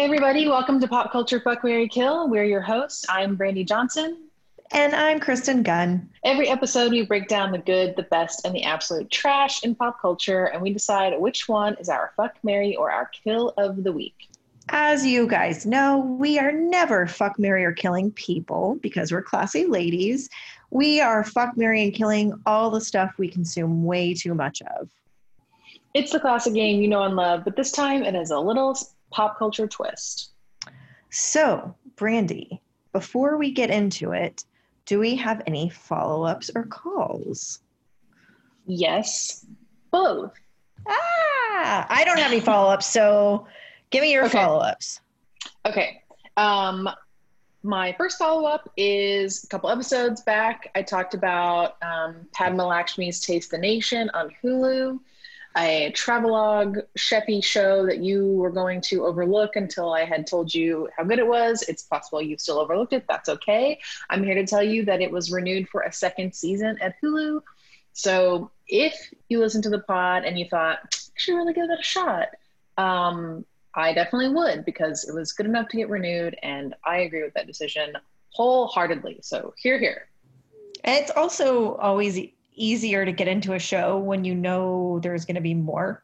Hey, everybody, welcome to Pop Culture Fuck Mary Kill. We're your hosts. I'm Brandy Johnson. And I'm Kristen Gunn. Every episode, we break down the good, the best, and the absolute trash in pop culture, and we decide which one is our fuck, Mary, or our kill of the week. As you guys know, we are never fuck, Mary, or killing people because we're classy ladies. We are fuck, Mary, and killing all the stuff we consume way too much of. It's the classic game you know and love, but this time it is a little pop culture twist. So, Brandy, before we get into it, do we have any follow ups or calls? Yes, both. Ah, I don't have any follow ups, so give me your Okay. follow ups. Okay. Um, my first follow up is a couple episodes back. I talked about um, Padma Lakshmi's Taste the Nation on Hulu, a travelogue chefy show that you were going to overlook until I had told you how good it was. It's possible you've still overlooked it. That's okay. I'm here to tell you that it was renewed for a second season at Hulu. So if you listened to the pod and you thought, I should really give that a shot, um, I definitely would because it was good enough to get renewed, and I agree with that decision wholeheartedly. So here, here. It's also always easier to get into a show when you know there's going to be more,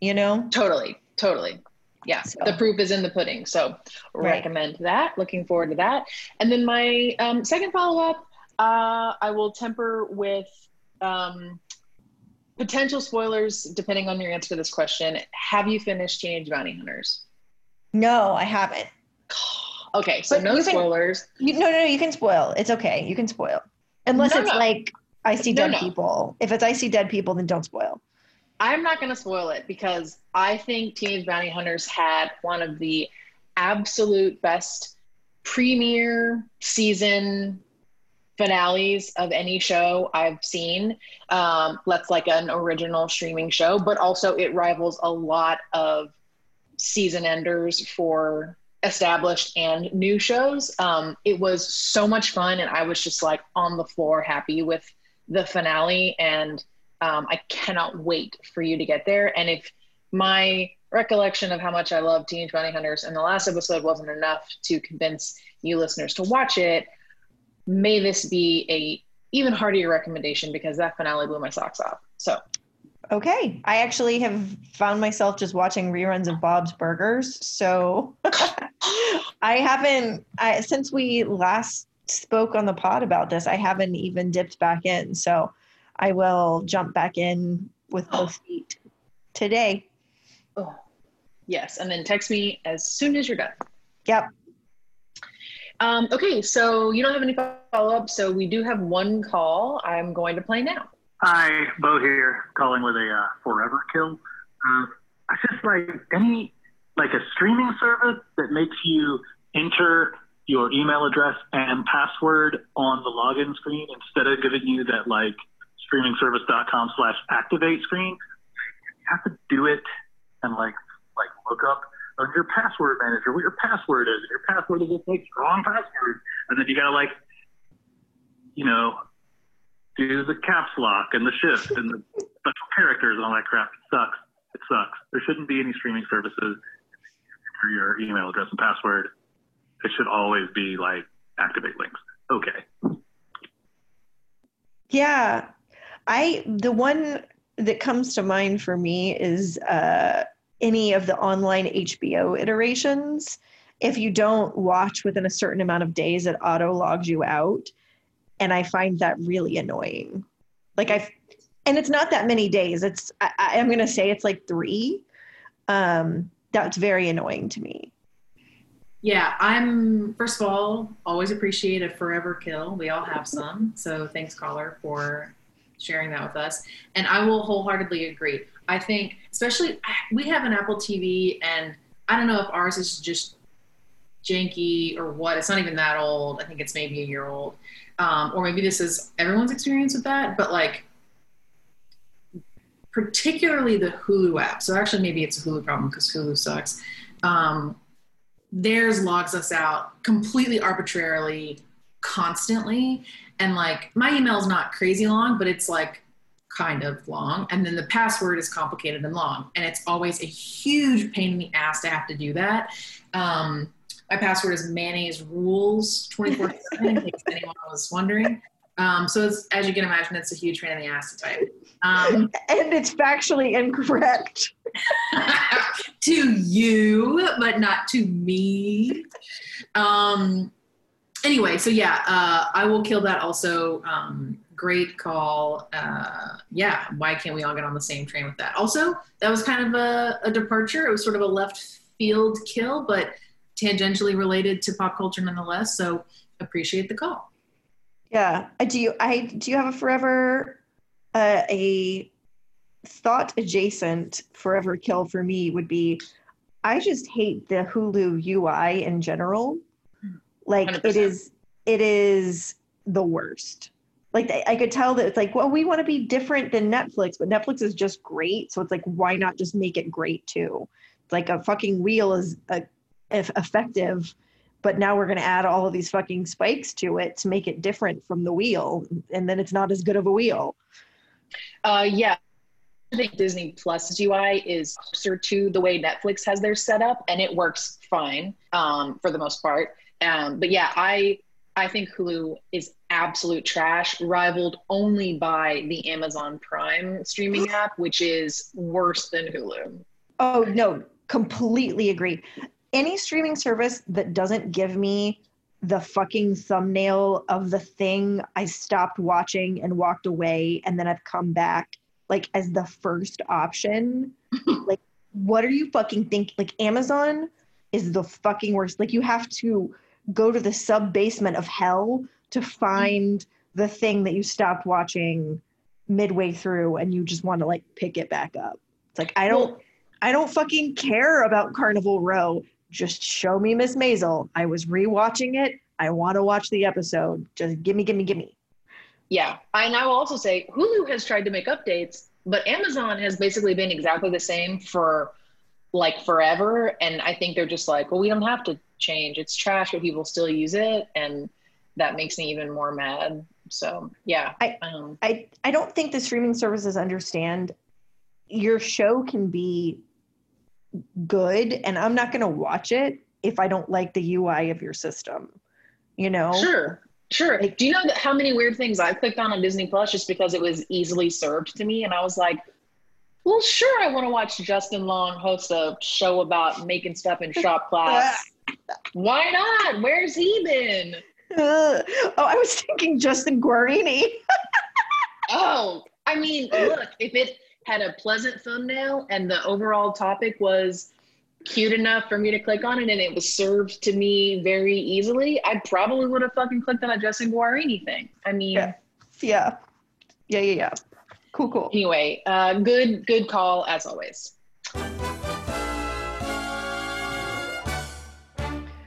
you know? Totally, totally. Yeah, So- the proof is in the pudding. So Right. recommend that. Looking forward to that. And then my um, second follow up, uh, I will temper with um, potential spoilers depending on your answer to this question. Have you finished Teenage Bounty Hunters? No, I haven't. Okay, so But no you can- spoilers. You, no, no, no, you can spoil. It's okay. You can spoil. Unless No, it's no. like I see No, dead no. people. If it's I see dead people, then don't spoil. I'm not going to spoil it because I think Teenage Bounty Hunters had one of the absolute best premiere season finales of any show I've seen. Um, that's like an original streaming show, but also it rivals a lot of season enders for established and new shows. Um, it was so much fun, and I was just like on the floor happy with the finale. And um, I cannot wait for you to get there. And if my recollection of how much I love Teenage Bounty Hunters and the last episode wasn't enough to convince you listeners to watch it, may this be a even heartier recommendation because that finale blew my socks off. So Okay. I actually have found myself just watching reruns of Bob's Burgers. So I haven't, I, since we last spoke on the pod about this, I haven't even dipped back in. So I will jump back in with both feet today. oh, yes, and then text me as soon as you're done. Yep. Um, okay, so you don't have any follow up, so we do have one call. I'm going to play now. Hi, Bo here, calling with a uh, forever kill. Uh, I just like any like a streaming service that makes you enter your email address and password on the login screen instead of giving you that like streamingservice.com slash activate screen. You have to do it and like like look up on your password manager what your password is. Your password is just like wrong password, and then you gotta like you know do the caps lock and the shift and the special characters and all that crap. It sucks. It sucks. There shouldn't be any streaming services for your email address and password. It should always be like activate links. Okay. Yeah. I the one that comes to mind for me is uh any of the online HBO iterations. If you don't watch within a certain amount of days, it auto logs you out. And I find that really annoying. Like I and it's not that many days. It's I, I'm gonna say it's like three. Um that's very annoying to me. Yeah, I'm first of all always appreciate a forever kill. We all have some, so thanks caller for sharing that with us. And I will wholeheartedly agree. I think, especially we have an Apple TV, and I don't know if ours is just janky or what. It's not even that old. I think it's maybe a year old, um, or maybe this is everyone's experience with that. But like, particularly the Hulu app. So actually, maybe it's a Hulu problem because Hulu sucks. Um, theirs logs us out completely arbitrarily constantly and like my email is not crazy long but it's like kind of long, and then the password is complicated and long, and it's always a huge pain in the ass to have to do that. Um, my password is mayonnaise rules 24 7 in case anyone was wondering. Um, so it's, as you can imagine, it's a huge pain in the ass to type. Um, and it's factually incorrect. to you, but not to me. Um, anyway, so yeah, uh, I will kill that also. Um, great call. Uh, yeah, why can't we all get on the same train with that? Also, that was kind of a, a departure. It was sort of a left field kill, but tangentially related to pop culture nonetheless. So appreciate the call. Yeah. Uh, do you I do you have a forever uh, a thought adjacent forever kill for me would be I just hate the Hulu UI in general. Like 100%. it is it is the worst. Like I could tell that it's like, well, we want to be different than Netflix, but Netflix is just great. So it's like, why not just make it great too? It's like a fucking wheel is a, uh, effective but now we're going to add all of these fucking spikes to it to make it different from the wheel and then it's not as good of a wheel. Uh, yeah. I think disney plus ui is closer to the way netflix has their setup and it works fine um, for the most part. Um, but yeah i i think hulu is absolute trash rivaled only by the amazon prime streaming app which is worse than hulu. Oh no completely agree any streaming service that doesn't give me the fucking thumbnail of the thing I stopped watching and walked away and then I've come back like as the first option. like what are you fucking thinking? Like Amazon is the fucking worst. Like you have to go to the sub basement of hell to find the thing that you stopped watching midway through and you just want to like pick it back up. It's like I don't I don't fucking care about Carnival Row just show me Miss Maisel. I was rewatching it. I want to watch the episode. Just give me, give me, give me. Yeah. And I will also say Hulu has tried to make updates, but Amazon has basically been exactly the same for like forever. And I think they're just like, well, we don't have to change. It's trash, but people still use it. And that makes me even more mad. So yeah. I, um, I, I don't think the streaming services understand your show can be good and I'm not going to watch it if I don't like the UI of your system. You know? Sure. Sure. Like, Do you know that how many weird things I clicked on on Disney Plus just because it was easily served to me and I was like, well, sure, I want to watch Justin Long host a show about making stuff in shop class. Why not? Where's he been? Uh, oh, I was thinking Justin Guarini. oh, I mean, look, if it had a pleasant thumbnail and the overall topic was cute enough for me to click on it and it was served to me very easily, I probably would have fucking clicked on a Justin Guarini thing. I mean, yeah, yeah, yeah, yeah. yeah. Cool, cool. Anyway, uh, good, good call as always.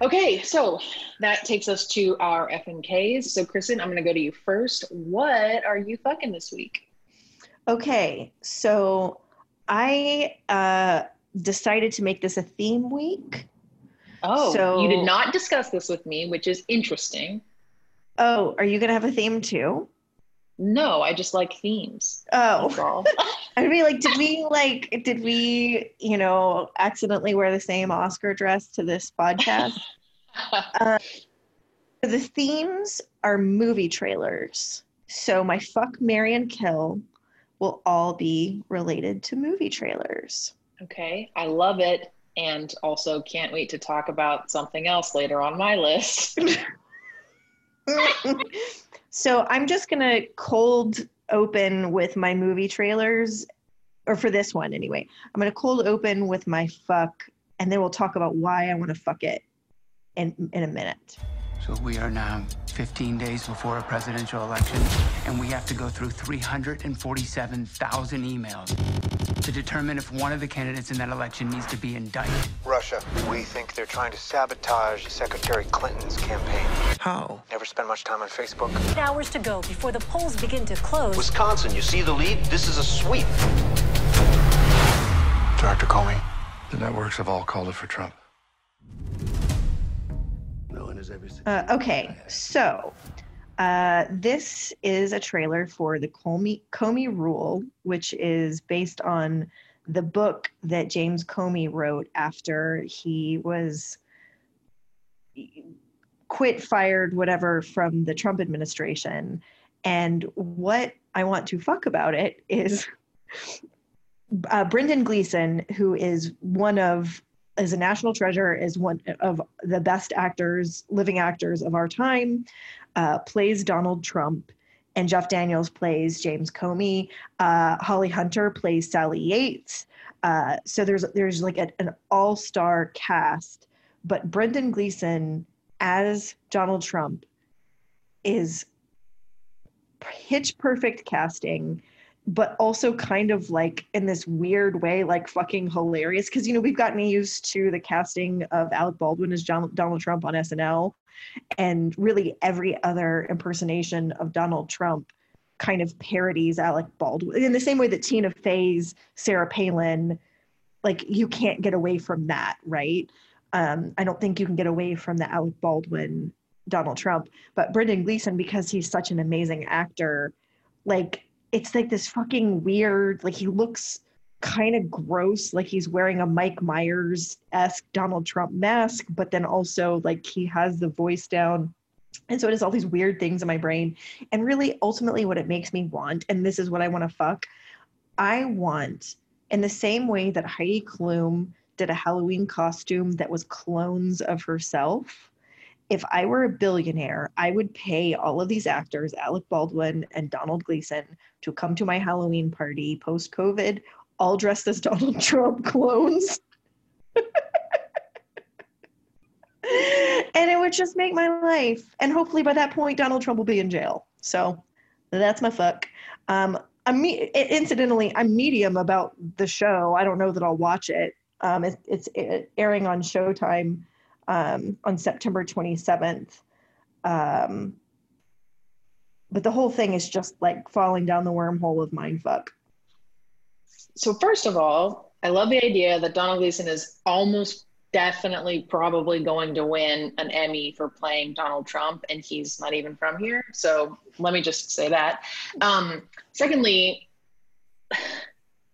Okay, so that takes us to our FNKs. So, Kristen, I'm going to go to you first. What are you fucking this week? Okay, so I uh, decided to make this a theme week. Oh, so, you did not discuss this with me, which is interesting. Oh, are you going to have a theme too? No, I just like themes. Oh, I mean, like, did we like, did we, you know, accidentally wear the same Oscar dress to this podcast? uh, the themes are movie trailers. So my fuck, Marion kill will all be related to movie trailers. Okay, I love it. And also can't wait to talk about something else later on my list. so I'm just going to cold open with my movie trailers, or for this one anyway. I'm going to cold open with my fuck, and then we'll talk about why I want to fuck it in, in a minute. So we are now 15 days before a presidential election, and we have to go through 347,000 emails to determine if one of the candidates in that election needs to be indicted. Russia. We think they're trying to sabotage Secretary Clinton's campaign. How? Never spend much time on Facebook. Eight hours to go before the polls begin to close. Wisconsin, you see the lead? This is a sweep. Director Comey. The networks have all called it for Trump. Uh, okay, so Uh, this is a trailer for the Comey, Comey Rule, which is based on the book that James Comey wrote after he was quit, fired, whatever, from the Trump administration. And what I want to fuck about it is uh, Brendan Gleeson, who is one of is a national treasure, is one of the best actors, living actors of our time, uh, plays Donald Trump, and Jeff Daniels plays James Comey. Uh, Holly Hunter plays Sally Yates. Uh, so there's there's like a, an all star cast, but Brendan Gleeson as Donald Trump is pitch perfect casting but also kind of like in this weird way, like fucking hilarious. Because, you know, we've gotten used to the casting of Alec Baldwin as John, Donald Trump on SNL. And really, every other impersonation of Donald Trump kind of parodies Alec Baldwin in the same way that Tina Fey's Sarah Palin, like, you can't get away from that, right? Um, I don't think you can get away from the Alec Baldwin Donald Trump. But Brendan Gleeson, because he's such an amazing actor, like, it's like this fucking weird, like he looks kind of gross, like he's wearing a Mike Myers esque Donald Trump mask, but then also like he has the voice down. And so it is all these weird things in my brain. And really, ultimately, what it makes me want, and this is what I want to fuck, I want, in the same way that Heidi Klum did a Halloween costume that was clones of herself if I were a billionaire, I would pay all of these actors, Alec Baldwin and Donald Gleeson, to come to my Halloween party post COVID, all dressed as Donald Trump clones. and it would just make my life. And hopefully by that point, Donald Trump will be in jail. So that's my fuck. Um, I'm me- incidentally, I'm medium about the show. I don't know that I'll watch it. Um, it, it's airing on Showtime um, on September 27th. Um, but the whole thing is just like falling down the wormhole of mindfuck. So first of all, I love the idea that Donald Gleeson is almost definitely probably going to win an Emmy for playing Donald Trump, and he's not even from here. So let me just say that. Um, secondly,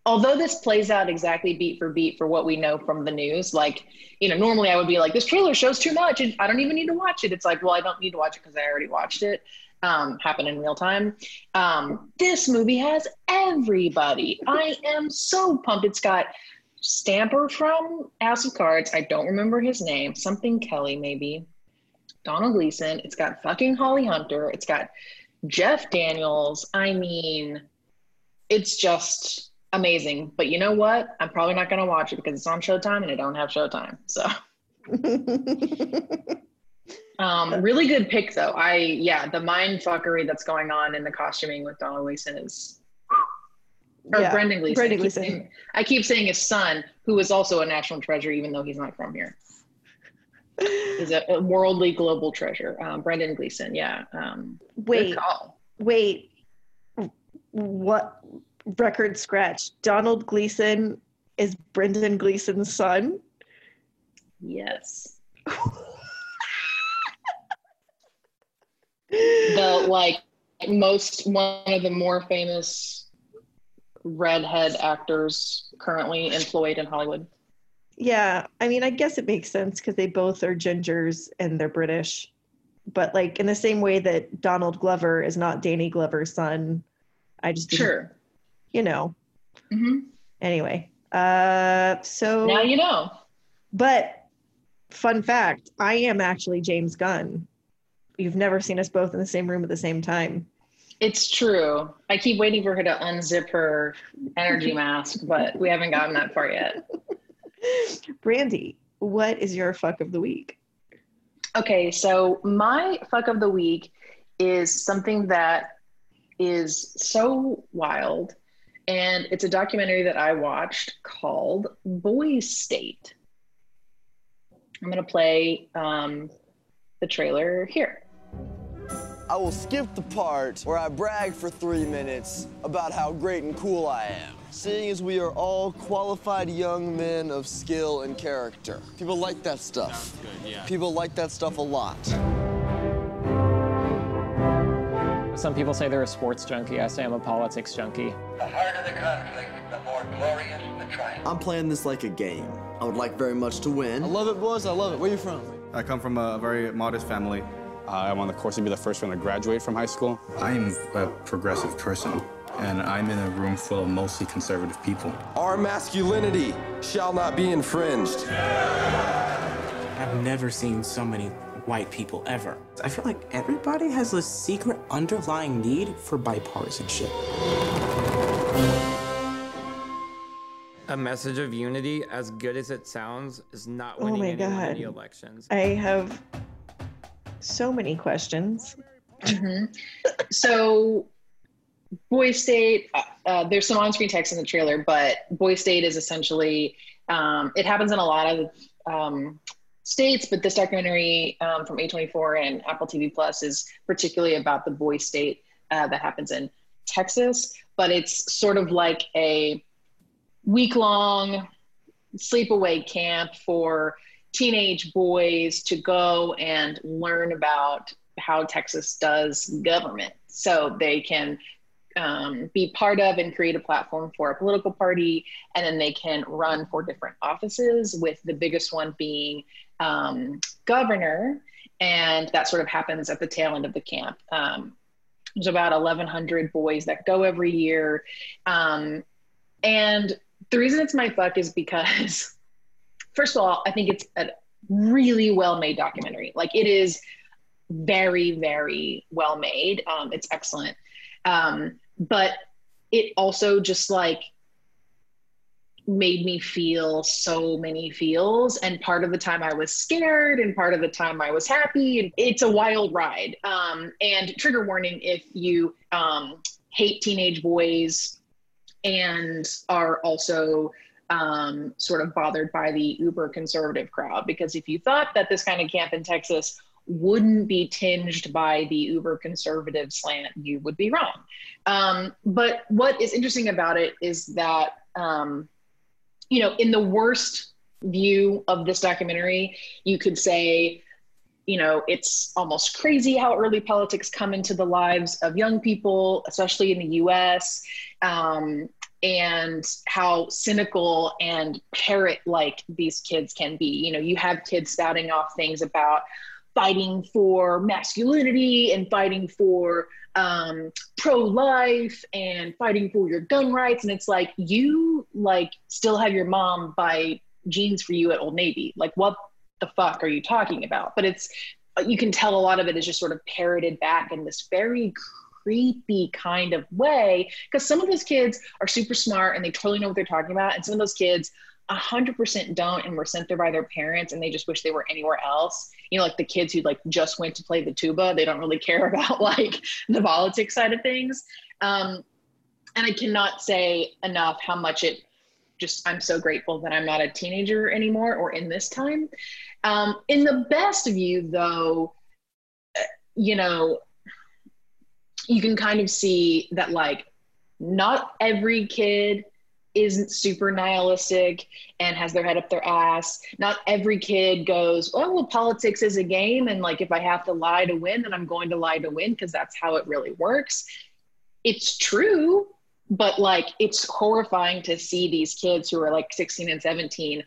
although this plays out exactly beat for beat for what we know from the news, like, you know, normally I would be like, this trailer shows too much. And I don't even need to watch it. It's like, well, I don't need to watch it because I already watched it. Um, happen in real time. Um, this movie has everybody. I am so pumped. It's got Stamper from House of Cards. I don't remember his name. Something Kelly, maybe. Donald Gleeson. It's got fucking Holly Hunter. It's got Jeff Daniels. I mean, it's just amazing. But you know what? I'm probably not going to watch it because it's on Showtime and I don't have Showtime. So. um, really good pick though. I yeah, the mind fuckery that's going on in the costuming with Donald Gleeson is or yeah, Brendan Gleeson. Brendan I, keep saying, I keep saying his son, who is also a national treasure, even though he's not from here. He's a, a worldly global treasure. Um, Brendan Gleeson, yeah. Um, wait, wait, what? Record scratch. Donald Gleeson is Brendan Gleeson's son. Yes. the like most one of the more famous redhead actors currently employed in Hollywood. Yeah, I mean, I guess it makes sense because they both are gingers and they're British. But like in the same way that Donald Glover is not Danny Glover's son, I just sure you know. Mm-hmm. Anyway, uh, so now you know. But fun fact, I am actually James Gunn. You've never seen us both in the same room at the same time. It's true. I keep waiting for her to unzip her energy mask, but we haven't gotten that far yet. Brandy, what is your fuck of the week? Okay, so my fuck of the week is something that is so wild and it's a documentary that I watched called Boys State. I'm going to play um, the trailer here. I will skip the part where I brag for three minutes about how great and cool I am, seeing as we are all qualified young men of skill and character. People like that stuff. Good, yeah. People like that stuff a lot. Some people say they're a sports junkie. I say I'm a politics junkie. The harder the conflict, the more glorious the triumph. I'm playing this like a game. I would like very much to win. I love it, boys. I love it. Where are you from? I come from a very modest family. Uh, I'm on the course to be the first one to graduate from high school. I'm a progressive person, and I'm in a room full of mostly conservative people. Our masculinity shall not be infringed. I've never seen so many white people ever. I feel like everybody has a secret underlying need for bipartisanship. A message of unity, as good as it sounds, is not winning oh my anyone god any elections. i have so many questions Mhm. so boy state uh, uh, there's some on-screen text in the trailer but boy state is essentially um, it happens in a lot of um, states but this documentary um, from a24 and apple tv plus is particularly about the boy state uh, that happens in texas but it's sort of like a week-long sleepaway camp for teenage boys to go and learn about how Texas does government so they can um, be part of and create a platform for a political party. And then they can run for different offices, with the biggest one being um, governor. And that sort of happens at the tail end of the camp. Um, there's about 1,100 boys that go every year. Um, and the reason it's my fuck is because, first of all, I think it's a really well made documentary. Like it is very, very well made. Um, it's excellent. Um, but it also just like made me feel so many feels. And part of the time i was scared and part of the time i was happy. And it's a wild ride. Um, and trigger warning if you um, hate teenage boys and are also um, sort of bothered by the uber conservative crowd because if you thought that this kind of camp in texas wouldn't be tinged by the uber conservative slant you would be wrong. Um, but what is interesting about it is that um, you know, in the worst view of this documentary, you could say, you know, it's almost crazy how early politics come into the lives of young people, especially in the US, um, and how cynical and parrot like these kids can be. You know, you have kids spouting off things about fighting for masculinity and fighting for um, pro-life and fighting for your gun rights. And it's like you like still have your mom buy jeans for you at old navy. Like what the fuck are you talking about? But it's you can tell a lot of it is just sort of parroted back in this very creepy kind of way. Because some of those kids are super smart and they totally know what they're talking about. And some of those kids 100% don't and were sent there by their parents and they just wish they were anywhere else you know like the kids who like just went to play the tuba they don't really care about like the politics side of things. Um, and i cannot say enough how much it just i'm so grateful that i'm not a teenager anymore or in this time. Um, in the best view though uh, you know you can kind of see that like not every kid isn't super nihilistic and has their head up their ass. Not every kid goes, oh, well, politics is a game. And like, if I have to lie to win, then I'm going to lie to win because that's how it really works. It's true, but like, it's horrifying to see these kids who are like 16 and 17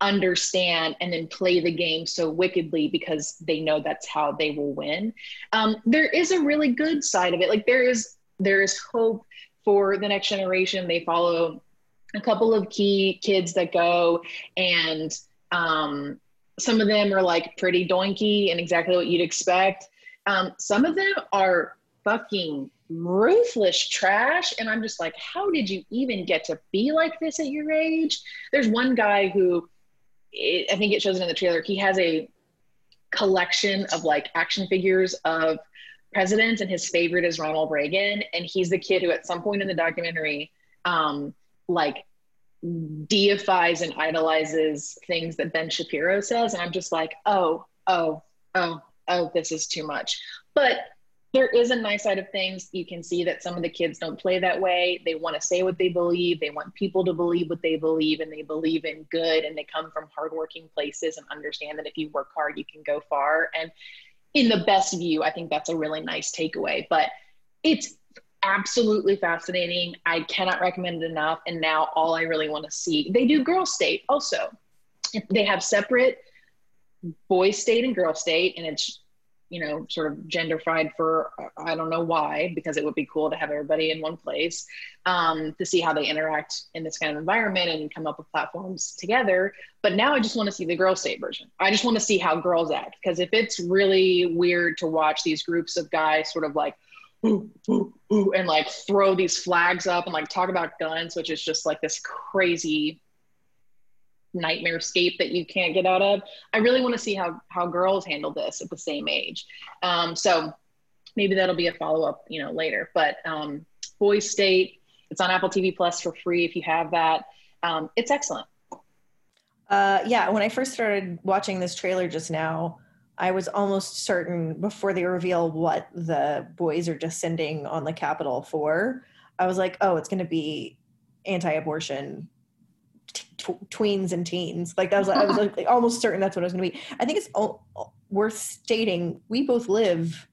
understand and then play the game so wickedly because they know that's how they will win. Um, there is a really good side of it. Like, there is there is hope for the next generation. They follow a couple of key kids that go and um, some of them are like pretty doinky and exactly what you'd expect. Um, some of them are fucking ruthless trash and i'm just like how did you even get to be like this at your age? There's one guy who i think it shows it in the trailer he has a collection of like action figures of presidents and his favorite is ronald reagan and he's the kid who at some point in the documentary um, like deifies and idolizes things that Ben Shapiro says. And I'm just like, oh, oh, oh, oh, this is too much. But there is a nice side of things. You can see that some of the kids don't play that way. They want to say what they believe. They want people to believe what they believe, and they believe in good. And they come from hardworking places and understand that if you work hard, you can go far. And in the best view, I think that's a really nice takeaway. But it's absolutely fascinating. I cannot recommend it enough. And now all I really want to see, they do Girl State also. They have separate boy state and girl state, and it's you know sort of genderfied for I don't know why because it would be cool to have everybody in one place um, to see how they interact in this kind of environment and come up with platforms together. But now I just want to see the girl state version. I just want to see how girls act because if it's really weird to watch these groups of guys sort of like ooh, ooh, ooh, and like throw these flags up and like talk about guns, which is just like this crazy nightmare scape that you can't get out of. I really want to see how how girls handle this at the same age. Um, so maybe that'll be a follow up, you know, later. But um, Boys State, it's on Apple TV Plus for free if you have that. Um, it's excellent. Uh, yeah, when I first started watching this trailer just now, I was almost certain before they reveal what the boys are descending on the Capitol for. I was like, oh, it's going to be anti-abortion tw- tweens and teens. Like that was, I was like, almost certain that's what it was going to be. I think it's all, worth stating. We both live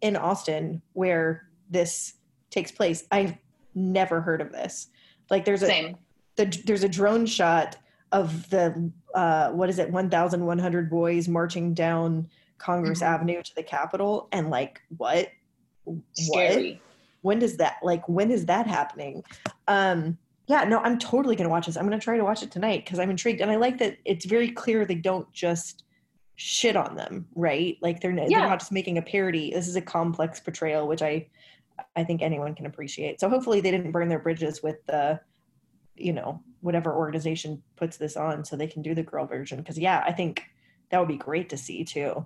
in Austin where this takes place. I've never heard of this. Like there's a. The, there's a drone shot of the uh, what is it 1,100 boys marching down Congress Mhm. Avenue to the Capitol, and like what? Scary. What? When does that like when is that happening? Um, yeah, no, I'm totally gonna watch this. I'm gonna try to watch it tonight because I'm intrigued, and I like that it's very clear they don't just shit on them, right? Like they're, Yeah. they're not just making a parody. This is a complex portrayal, which I I think anyone can appreciate. So hopefully they didn't burn their bridges with the you know whatever organization puts this on so they can do the girl version because yeah i think that would be great to see too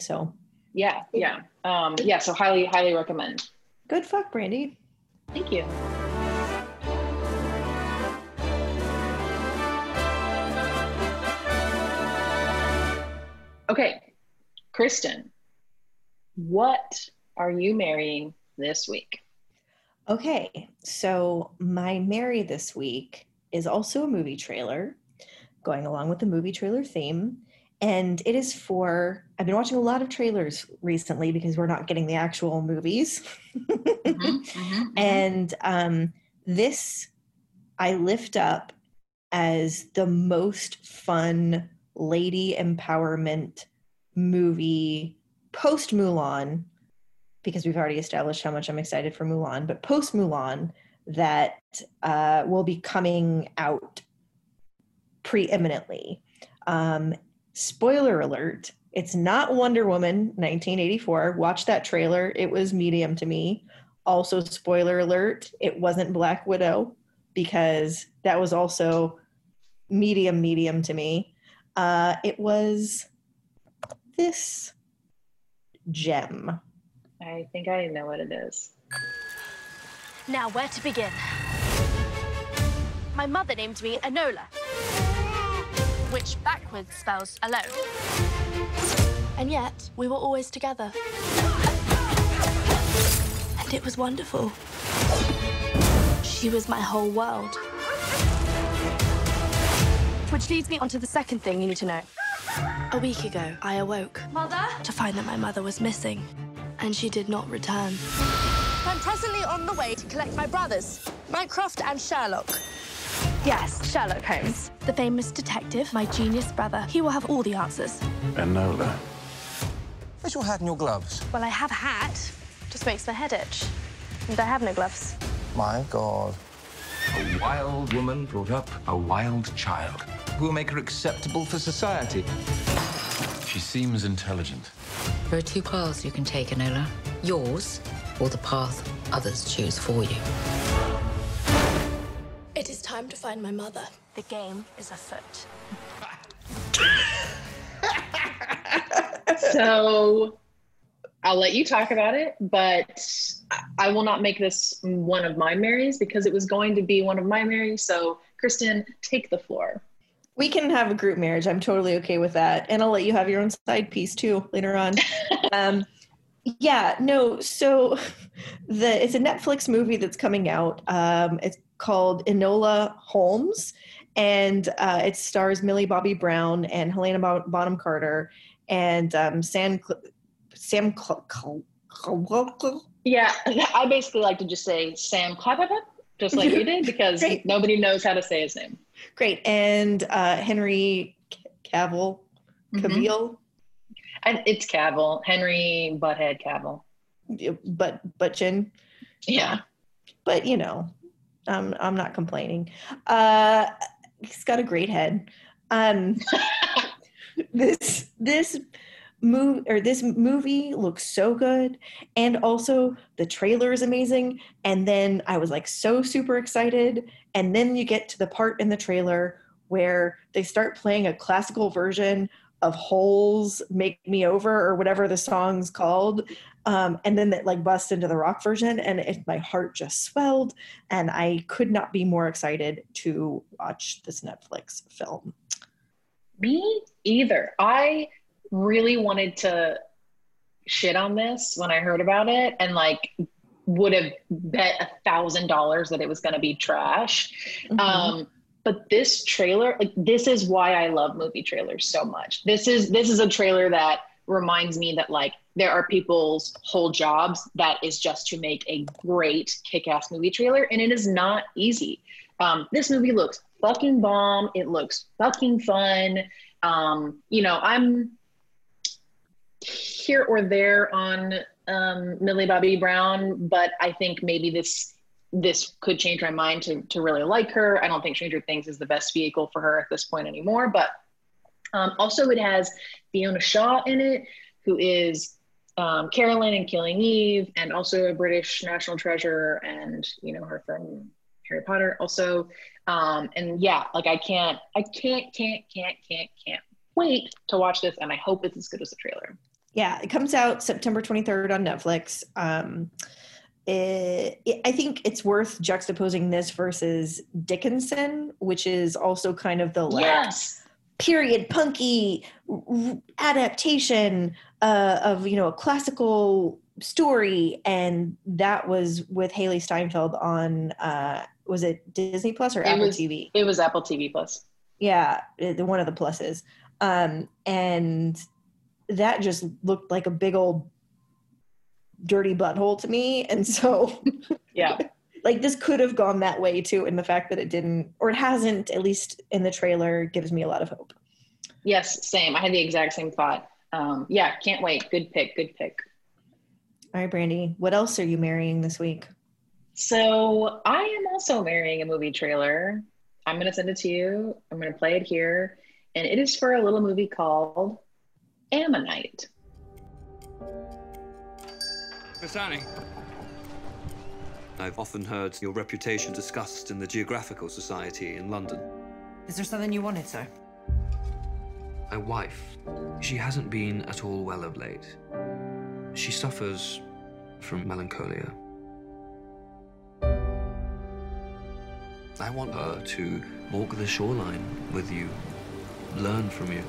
so Yeah, yeah, um, yeah. So highly, highly recommend. good fuck brandy Thank you. Okay, Kristen, what are you marrying this week? Okay so my mary this week is also a movie trailer going along with the movie trailer theme and it is for i've been watching a lot of trailers recently because we're not getting the actual movies. Mm-hmm, mm-hmm, mm-hmm. And um, this I lift up as the most fun lady empowerment movie post Mulan, because we've already established how much I'm excited for Mulan, but post Mulan that uh, will be coming out preeminently. Um, spoiler alert. It's not Wonder Woman 1984. Watch that trailer. It was medium to me. Also, spoiler alert, it wasn't Black Widow because that was also medium, medium to me. Uh, it was this gem. I think I know what it is. Now, where to begin? My mother named me Enola, which backwards spells alone. And yet, we were always together. And it was wonderful. She was my whole world. Which leads me on to the second thing you need to know. A week ago, I awoke. Mother? To find that my mother was missing, and she did not return. I'm presently on the way to collect my brothers, Mycroft and Sherlock. Yes, Sherlock Holmes. The famous detective, my genius brother. He will have all the answers. Enola. Where's your hat and your gloves? Well, I have a hat. Just makes my head itch. And I have no gloves. My God. A wild woman brought up a wild child. Who will make her acceptable for society? She seems intelligent. There are two paths you can take, Enola. Yours, or the path others choose for you. It is time to find my mother. The game is afoot. so I'll let you talk about it, but I will not make this one of my Marys because it was going to be one of my Marys. So, Kristen, take the floor. We can have a group marriage. I'm totally okay with that. And I'll let you have your own side piece too later on. um, yeah, no, so the it's a Netflix movie that's coming out. Um, it's called Enola Holmes, and uh, it stars Millie Bobby Brown and Helena Bon- Bonham Carter and um, Sam Cl- Sam Cl- Cl- Yeah, I basically like to just say Sam clap, clap, clap, just like you did, because Great. nobody knows how to say his name. Great. And uh, Henry Cavill, Mm-hmm. Cavill, And it's Cavill, Henry Butthead Cavill. but but Chin. Yeah. But you know, I'm I'm not complaining. Uh, he's got a great head. Um, this this movie or this movie looks so good, and also the trailer is amazing. And then I was like so super excited, and then you get to the part in the trailer where they start playing a classical version of Holes Make Me Over or whatever the song's called. Um, and then it like busts into the rock version and it, my heart just swelled and I could not be more excited to watch this Netflix film. Me either. I really wanted to shit on this when I heard about it and like would have bet a thousand dollars that it was going to be trash. Mhm. Um, but this trailer, like this is why I love movie trailers so much. This is this is a trailer that reminds me that like there are people's whole jobs that is just to make a great kick-ass movie trailer and it is not easy um, this movie looks fucking bomb it looks fucking fun um, you know i'm here or there on um, millie bobby brown but i think maybe this this could change my mind to, to really like her i don't think stranger things is the best vehicle for her at this point anymore but um, also, it has Fiona Shaw in it, who is um, Carolyn and Killing Eve, and also a British national treasure, and you know her from Harry Potter, also. Um, and yeah, like I can't, I can't, can't, can't, can't, can't wait to watch this, and I hope it's as good as the trailer. Yeah, it comes out September 23rd on Netflix. Um, it, it- I think it's worth juxtaposing this versus Dickinson, which is also kind of the like Yes. period punky r- adaptation uh, of you know a classical story, and that was with Hailee Steinfeld on uh, was it Disney Plus or It Apple was, TV? It was Apple TV Plus. yeah the one of the pluses um and that just looked like a big old dirty butthole to me and so Yeah. like this could have gone that way too and the fact that it didn't or it hasn't at least in the trailer gives me a lot of hope Yes, same. I had the exact same thought. Um, yeah, can't wait. Good pick. Good pick. all right brandy what else are you marrying this week So I am also marrying a movie trailer. I'm going to send it to you. I'm going to play it here. And it is for a little movie called Ammonite. Miss Annie. I've often heard your reputation discussed in the Geographical Society in London. Is there something you wanted, sir? My wife, she hasn't been at all well of late. She suffers from melancholia. I want her to walk the shoreline with you, learn from you.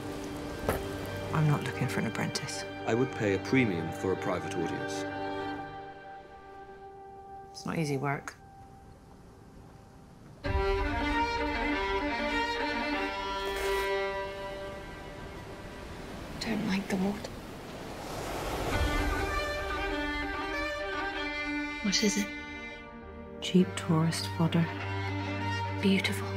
I'm not looking for an apprentice. I would pay a premium for a private audience. It's not easy work. Don't like the water. What is it? Cheap tourist fodder. Beautiful.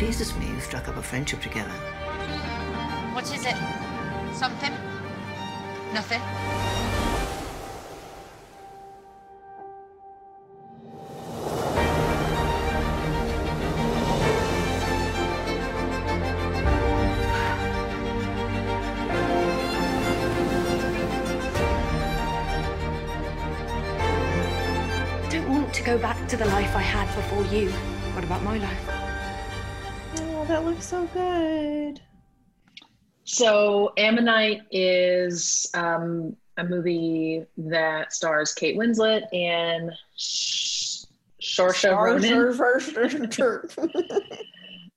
Pleases me you struck up a friendship together. What is it? Something? Nothing? I don't want to go back to the life I had before you. What about my life? That looks so good So Ammonite is um, a movie that stars Kate Winslet and Sh- Saoirse Ronan.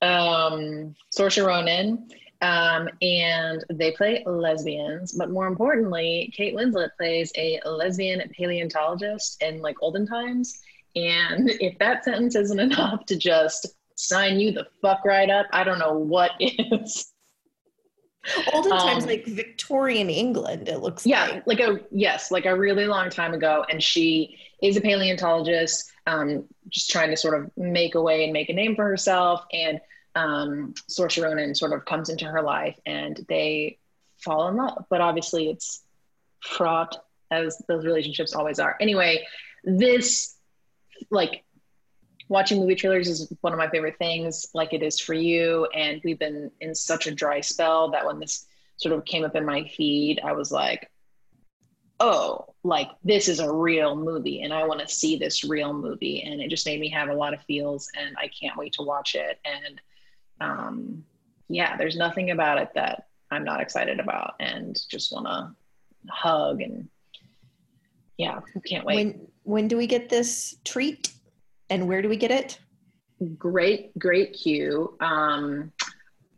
um, Saoirse Ronan. Um, and they play lesbians, but more importantly, Kate Winslet plays a lesbian paleontologist in like olden times. And if that sentence isn't enough to just sign you the fuck right up, I don't know what is. Olden times, Um, like Victorian England, it looks yeah like. like a yes like a really long time ago and she is a paleontologist um, just trying to sort of make a way and make a name for herself and um, Saoirse Ronan sort of comes into her life and they fall in love but obviously it's fraught as those relationships always are anyway this like watching movie trailers is one of my favorite things like it is for you and we've been in such a dry spell that when this sort of came up in my feed i was like oh like this is a real movie and i want to see this real movie and it just made me have a lot of feels and i can't wait to watch it and um yeah there's nothing about it that i'm not excited about and just want to hug and yeah can't wait. When when do we get this treat, and where do we get it? great great cue. Um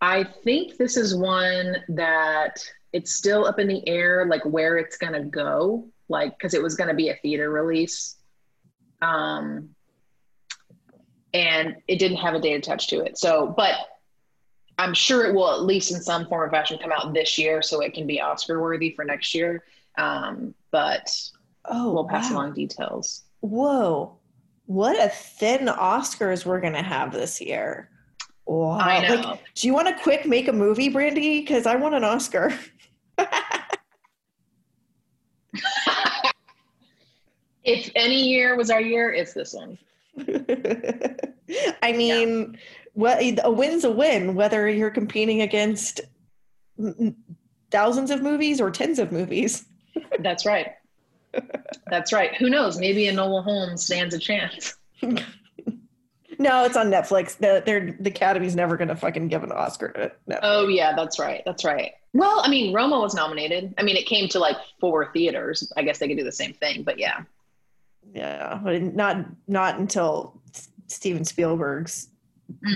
i think this is one that it's still up in the air like where it's gonna go like because it was gonna be a theater release. Um and it didn't have a date attached to it. So but i'm sure it will at least in some form or fashion come out this year so it can be oscar worthy for next year. Um but Oh, we'll pass wow. along details. Whoa, what a thin Oscars we're gonna have this year. Wow. I know. Like, do you want to quick make a movie, Brandy? Because I want an Oscar. if any year was our year it's this one I mean, what a win's a win, whether you're competing against thousands of movies or tens of movies. That's right. That's right. Who knows? Maybe a Enola Holmes stands a chance. No, it's on Netflix. The, they're, the Academy's never going to fucking give an Oscar to Netflix. Oh yeah, that's right. That's right. Well, I mean, Roma was nominated. I mean, it came to like four theaters. I guess they could do the same thing, but yeah. Yeah, but not not until Steven Spielberg's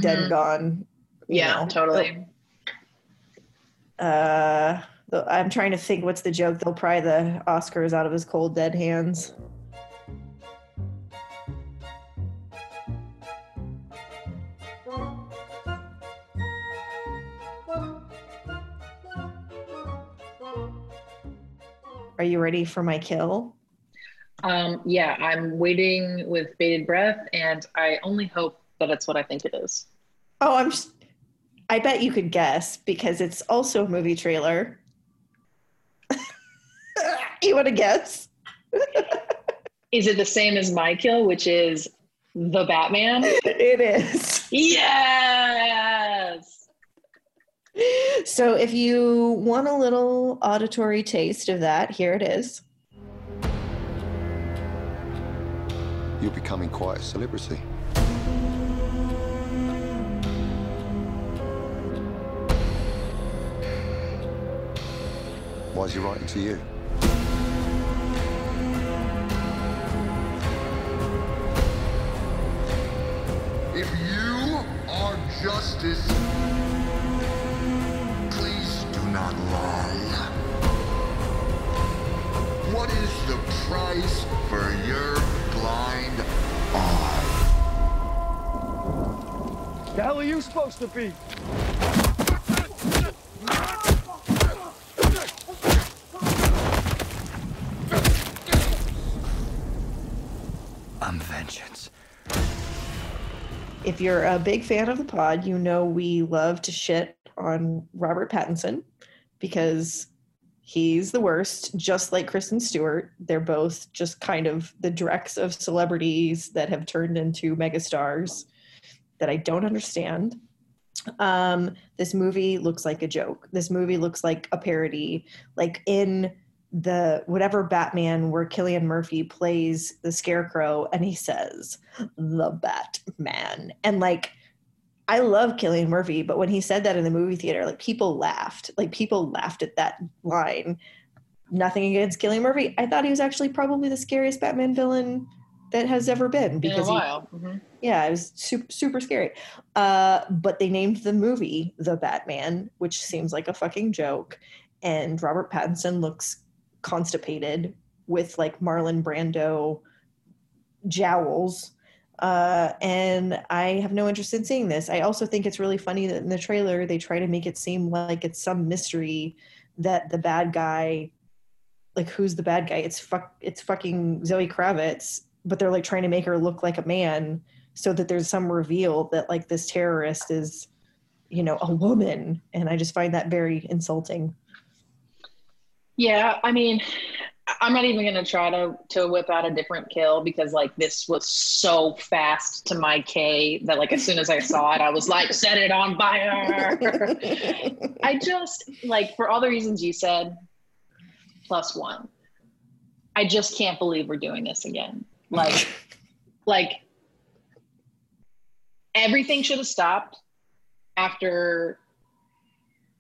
dead and gone. Yeah, know. totally. Uh, the- I'm trying to think what's the joke. They'll pry the Oscars out of his cold dead hands. Are you ready for my kill? Um, yeah, I'm waiting with bated breath, and I only hope that it's what I think it is. Oh, I'm. s- I bet you could guess because it's also a movie trailer. you want to guess? Is it the same as my kill, which is the Batman? It is. Yes. So, if you want a little auditory taste of that, here it is. You're becoming quite a celebrity. Why is he writing to you? If you are justice, please do not lie. What is the price for your blind eye? The hell are you supposed to be? I'm vengeance. If you're a big fan of the pod, you know we love to shit on Robert Pattinson because he's the worst, just like Kristen Stewart. They're both just kind of the dregs of celebrities that have turned into megastars that I don't understand. Um, this movie looks like a joke. This movie looks like a parody. Like in the whatever Batman where Cillian Murphy plays the Scarecrow and he says the Batman and like I love Cillian Murphy, but when he said that in the movie theater, like people laughed. Like people laughed at that line. Nothing against Cillian Murphy. I thought he was actually probably the scariest Batman villain that has ever been because he. Mhm. yeah, it was super, super scary. Uh, but they named the movie The Batman, which seems like a fucking joke. And Robert Pattinson looks constipated with like Marlon Brando jowls. Uh, and I have no interest in seeing this. I also think it's really funny that in the trailer they try to make it seem like it's some mystery that the bad guy, like who's the bad guy? It's fuck, it's fucking Zoe Kravitz, but they're like trying to make her look like a man so that there's some reveal that like this terrorist is, you know, a woman, and I just find that very insulting. Yeah, I mean, I'm not even gonna try to to whip out a different kill because like this was so fast to my K that like as soon as I saw it, I was like, set it on fire. I just like for all the reasons you said, plus one. I just can't believe we're doing this again. Like, like everything should have stopped after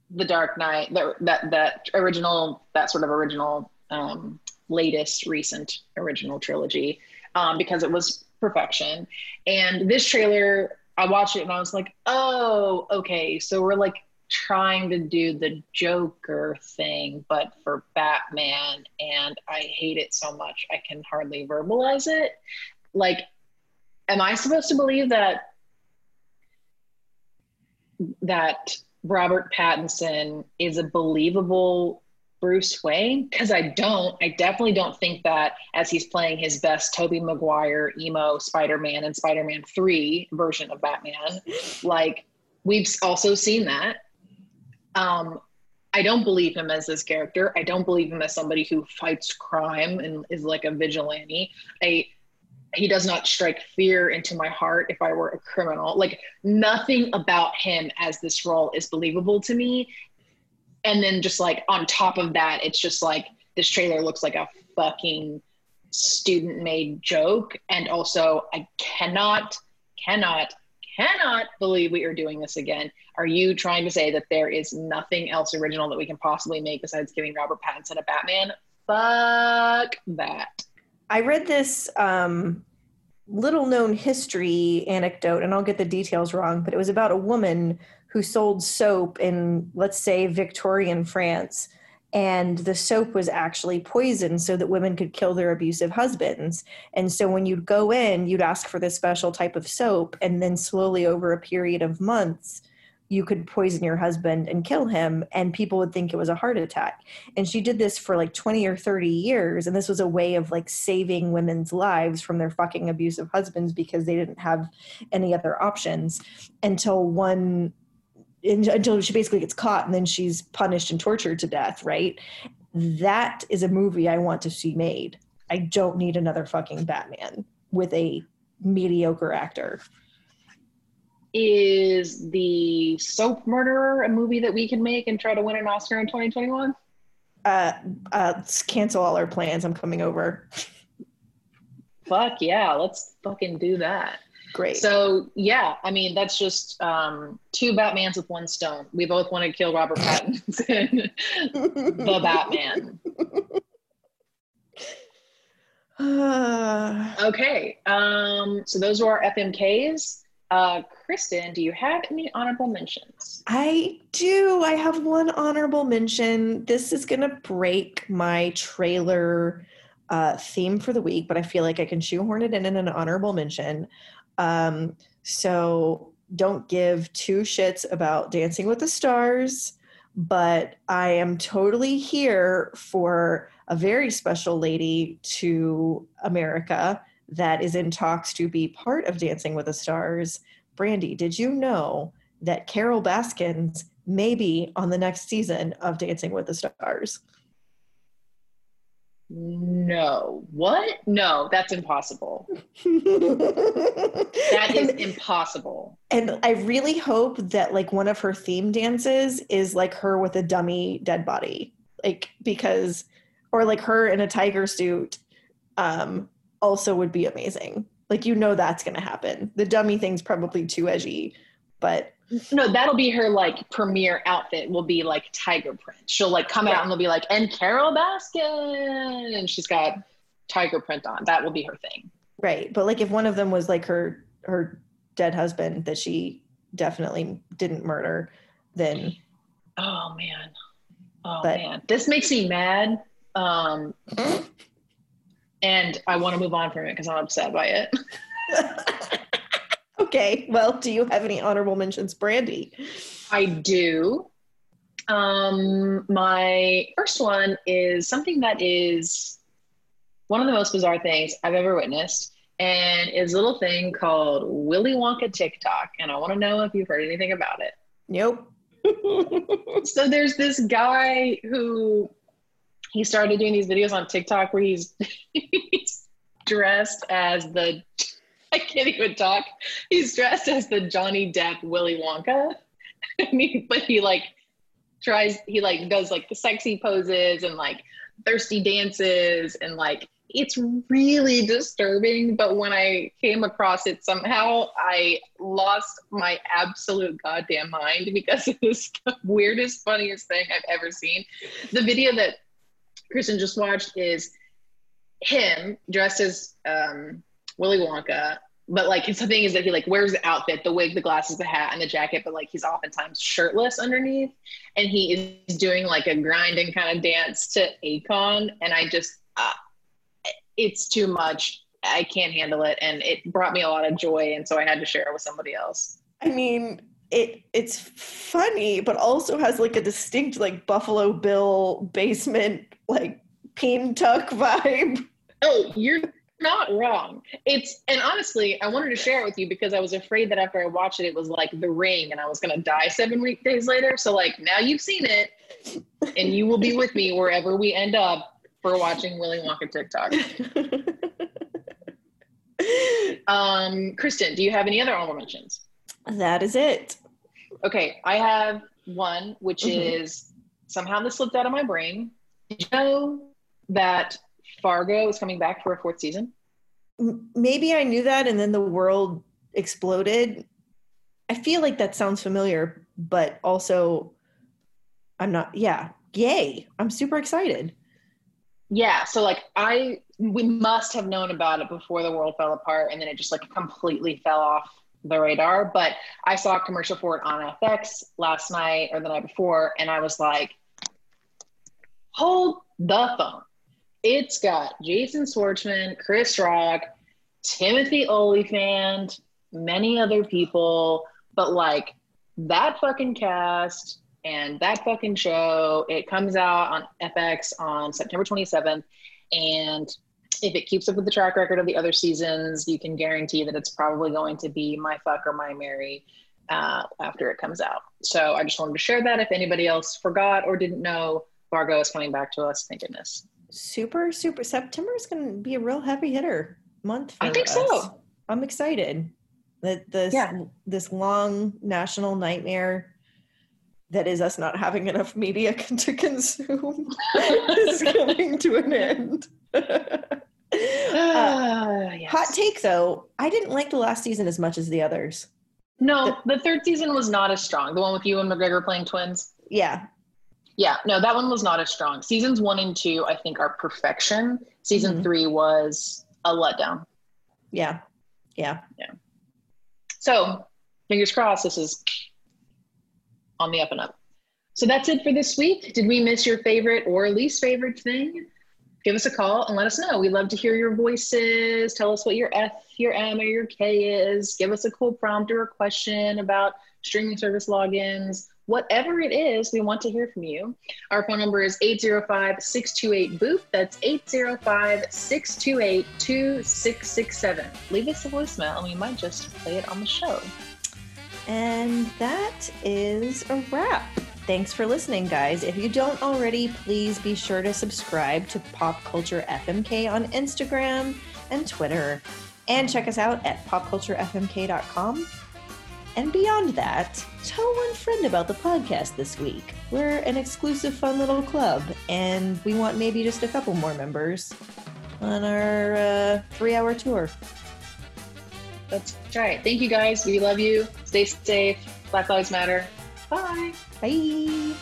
the Dark Knight, that that that original, that sort of original um, latest recent original trilogy um, because it was perfection. And this trailer, I watched it and I was like, oh, okay. So we're like trying to do the Joker thing, but for Batman. And I hate it so much. I can hardly verbalize it. Like, am I supposed to believe that? That Robert Pattinson is a believable Bruce Wayne because I don't. I definitely don't think that as he's playing his best Tobey Maguire emo Spider-Man and Spider-Man 3 version of Batman. Like we've also seen that. Um I don't believe him as this character. I don't believe him as somebody who fights crime and is like a vigilante. I he does not strike fear into my heart if I were a criminal. Like nothing about him as this role is believable to me. And then just like on top of that it's just like this trailer looks like a fucking student made joke. And also i cannot cannot cannot believe we are doing this again. Are you trying to say that there is nothing else original that we can possibly make besides giving robert pattinson a batman? Fuck that i read this um little known history anecdote and i'll get the details wrong but it was about a woman who sold soap in, let's say, Victorian France. And the soap was actually poisoned so that women could kill their abusive husbands. And so when you'd go in, you'd ask for this special type of soap. And then slowly over a period of months, you could poison your husband and kill him and people would think it was a heart attack and she did this for like 20 or 30 years and this was a way of like saving women's lives from their fucking abusive husbands because they didn't have any other options until one until she basically gets caught and then she's punished and tortured to death, right? That is a movie I want to see made. I don't need another fucking Batman with a mediocre actor. Is the Soap Murderer a movie that we can make and try to win an Oscar in 2021? Uh, uh, cancel all our plans. I'm coming over. Fuck yeah, let's fucking do that. Great. So yeah, I mean that's just um, two Batmans with one stone. We both want to kill Robert Pattinson, the Batman. okay, um, so those are our FMKs. Uh, Kristen, do you have any honorable mentions? I do. I have one honorable mention. This is going to break my trailer uh, theme for the week, but I feel like I can shoehorn it in in an honorable mention. Um, so don't give two shits about Dancing with the Stars, but I am totally here for a very special lady to America that is in talks to be part of Dancing with the Stars. Brandy, did you know that Carole Baskins may be on the next season of Dancing with the Stars? No. What? No, that's impossible. that is impossible. And I really hope that like one of her theme dances is like her with a dummy dead body. Like because or like her in a tiger suit um also would be amazing. Like you know that's going to happen. The dummy thing's probably too edgy, but no, that'll be her like premiere outfit. Will be like tiger print. She'll like come out and they'll be like, and Carole Baskin, and she's got tiger print on. That will be her thing. Right, but like if one of them was like her her dead husband that she definitely didn't murder, then oh man, oh but, man, this makes me mad. Um, and I want to move on from it because I'm upset by it. okay. Well, do you have any honorable mentions, Brandy? I do. Um, my first one is something that is one of the most bizarre things I've ever witnessed, and is a little thing called Willy Wonka TikTok. And I want to know if you've heard anything about it. Nope. so there's this guy who he started doing these videos on TikTok where he's, he's dressed as the I can't even talk. He's dressed as the Johnny Depp Willy Wonka. I mean, but he like tries he like does like the sexy poses and like thirsty dances and like it's really disturbing but when i came across it somehow i lost my absolute goddamn mind because it was the weirdest funniest thing i've ever seen the video that kristen just watched is him dressed as um, willy wonka but like his thing is that he like wears the outfit, the wig, the glasses, the hat, and the jacket, but like he's oftentimes shirtless underneath, and he is doing like a grinding kind of dance to Akon, and I just, uh, it's too much. I can't handle it, and it brought me a lot of joy, and so I had to share it with somebody else. I mean, it it's funny, but also has like a distinct like Buffalo Bill basement like peen tuck vibe. Oh, you're not wrong. It's and honestly, I wanted to share it with you because I was afraid that after I watched it, it was like The Ring, and I was gonna die seven weekdays later. So like now you've seen it, and you will be with me wherever we end up for watching Willy Wonka TikTok. um, Kristen, do you have any other honorable mentions? That is it. Okay, I have one, which mm-hmm. is somehow this slipped out of my brain. Did you know that Fargo is coming back for a fourth season? Maybe I knew that and then the world exploded. I feel like that sounds familiar, but also I'm not, yeah, yay. I'm super excited. Yeah. So, like, I, we must have known about it before the world fell apart and then it just like completely fell off the radar. But I saw a commercial for it on FX last night or the night before, and I was like, hold the phone it's got Jason Schwartzman, Chris Rock, Timothy Olyphant, many other people, but like that fucking cast and that fucking show, it comes out on FX on September 27th. And if it keeps up with the track record of the other seasons, you can guarantee that it's probably going to be my fuck or my Mary uh, after it comes out. So I just wanted to share that if anybody else forgot or didn't know, Fargo is coming back to us. Thank goodness super super september is going to be a real heavy hitter month i think us. so i'm excited that this yeah. this long national nightmare that is us not having enough media to consume is coming to an end uh, yes. hot take though i didn't like the last season as much as the others no the, the third season was not as strong the one with Ewan McGregor playing twins yeah yeah, no, that one was not as strong. Seasons one and two, I think, are perfection. Season mm-hmm. three was a letdown. Yeah. Yeah. Yeah. So, fingers crossed, this is on the up and up. So that's it for this week. Did we miss your favorite or least favorite thing? Give us a call and let us know. We love to hear your voices. Tell us what your F, your M, or your K is. Give us a cool prompt or a question about streaming service logins whatever it is, we want to hear from you. Our phone number is 805 628 BOOP. That's 805 628 2667. Leave us a voicemail and we might just play it on the show. And that is a wrap. Thanks for listening, guys. If you don't already, please be sure to subscribe to Pop Culture FMK on Instagram and Twitter. And check us out at popculturefmk.com and beyond that, tell one friend about the podcast this week. We're an exclusive, fun little club, and we want maybe just a couple more members on our uh, three hour tour. That's right. Thank you guys. We love you. Stay safe. Black Lives Matter. Bye. Bye.